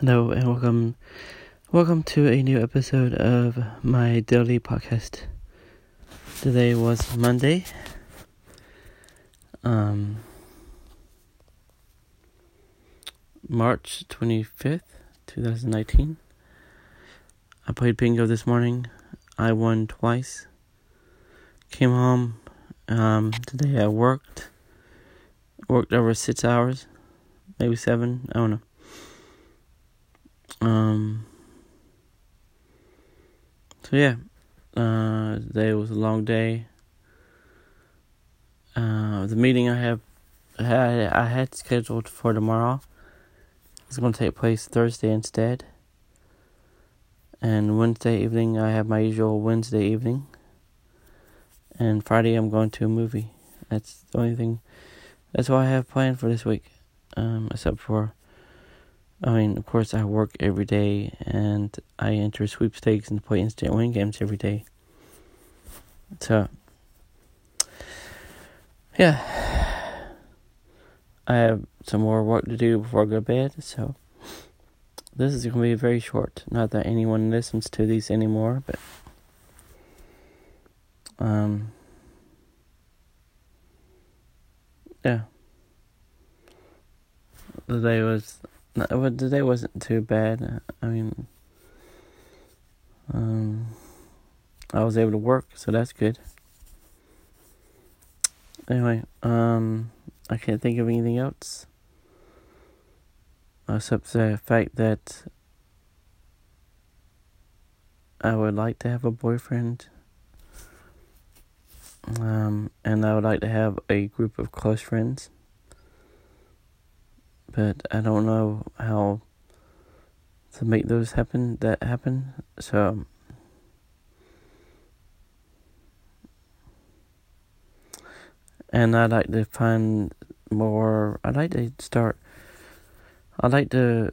Hello and welcome welcome to a new episode of my daily podcast. Today was Monday. Um March 25th, 2019. I played bingo this morning. I won twice. Came home um today I worked worked over 6 hours, maybe 7, I don't know. Um. So yeah, uh, today was a long day. Uh, the meeting I have, had, I had scheduled for tomorrow. is going to take place Thursday instead. And Wednesday evening, I have my usual Wednesday evening. And Friday, I'm going to a movie. That's the only thing. That's all I have planned for this week. Um, except for I mean, of course, I work every day and I enter sweepstakes and play instant win games every day. So, yeah, I have some more work to do before I go to bed. So, this is going to be very short. Not that anyone listens to these anymore, but um, yeah. The day was no, today wasn't too bad. I mean, um, I was able to work, so that's good. Anyway, um, I can't think of anything else except the fact that I would like to have a boyfriend. Um, and I would like to have a group of close friends but I don't know how to make those happen that happen. So um, and I'd like to find more I'd like to start I'd like to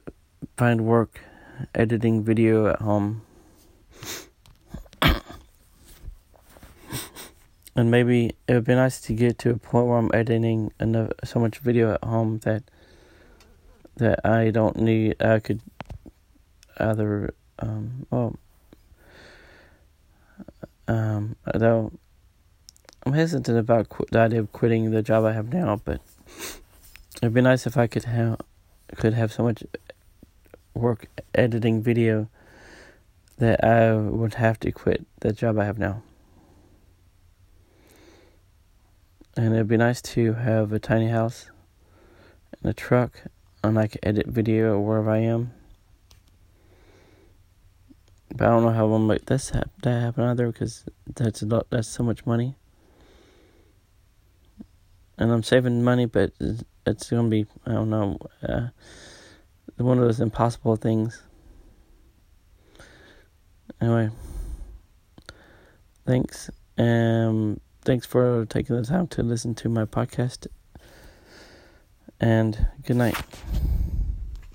find work editing video at home. and maybe it would be nice to get to a point where I'm editing enough so much video at home that that I don't need. I could either um well um though I'm hesitant about qu- the idea of quitting the job I have now, but it'd be nice if I could have could have so much work editing video that I would have to quit the job I have now. And it'd be nice to have a tiny house and a truck and I can edit video wherever I am. But I don't know how I'm gonna this hap- that happen either because that's a lot. That's so much money, and I'm saving money, but it's gonna be I don't know uh, one of those impossible things. Anyway, thanks. Um, thanks for taking the time to listen to my podcast and good night.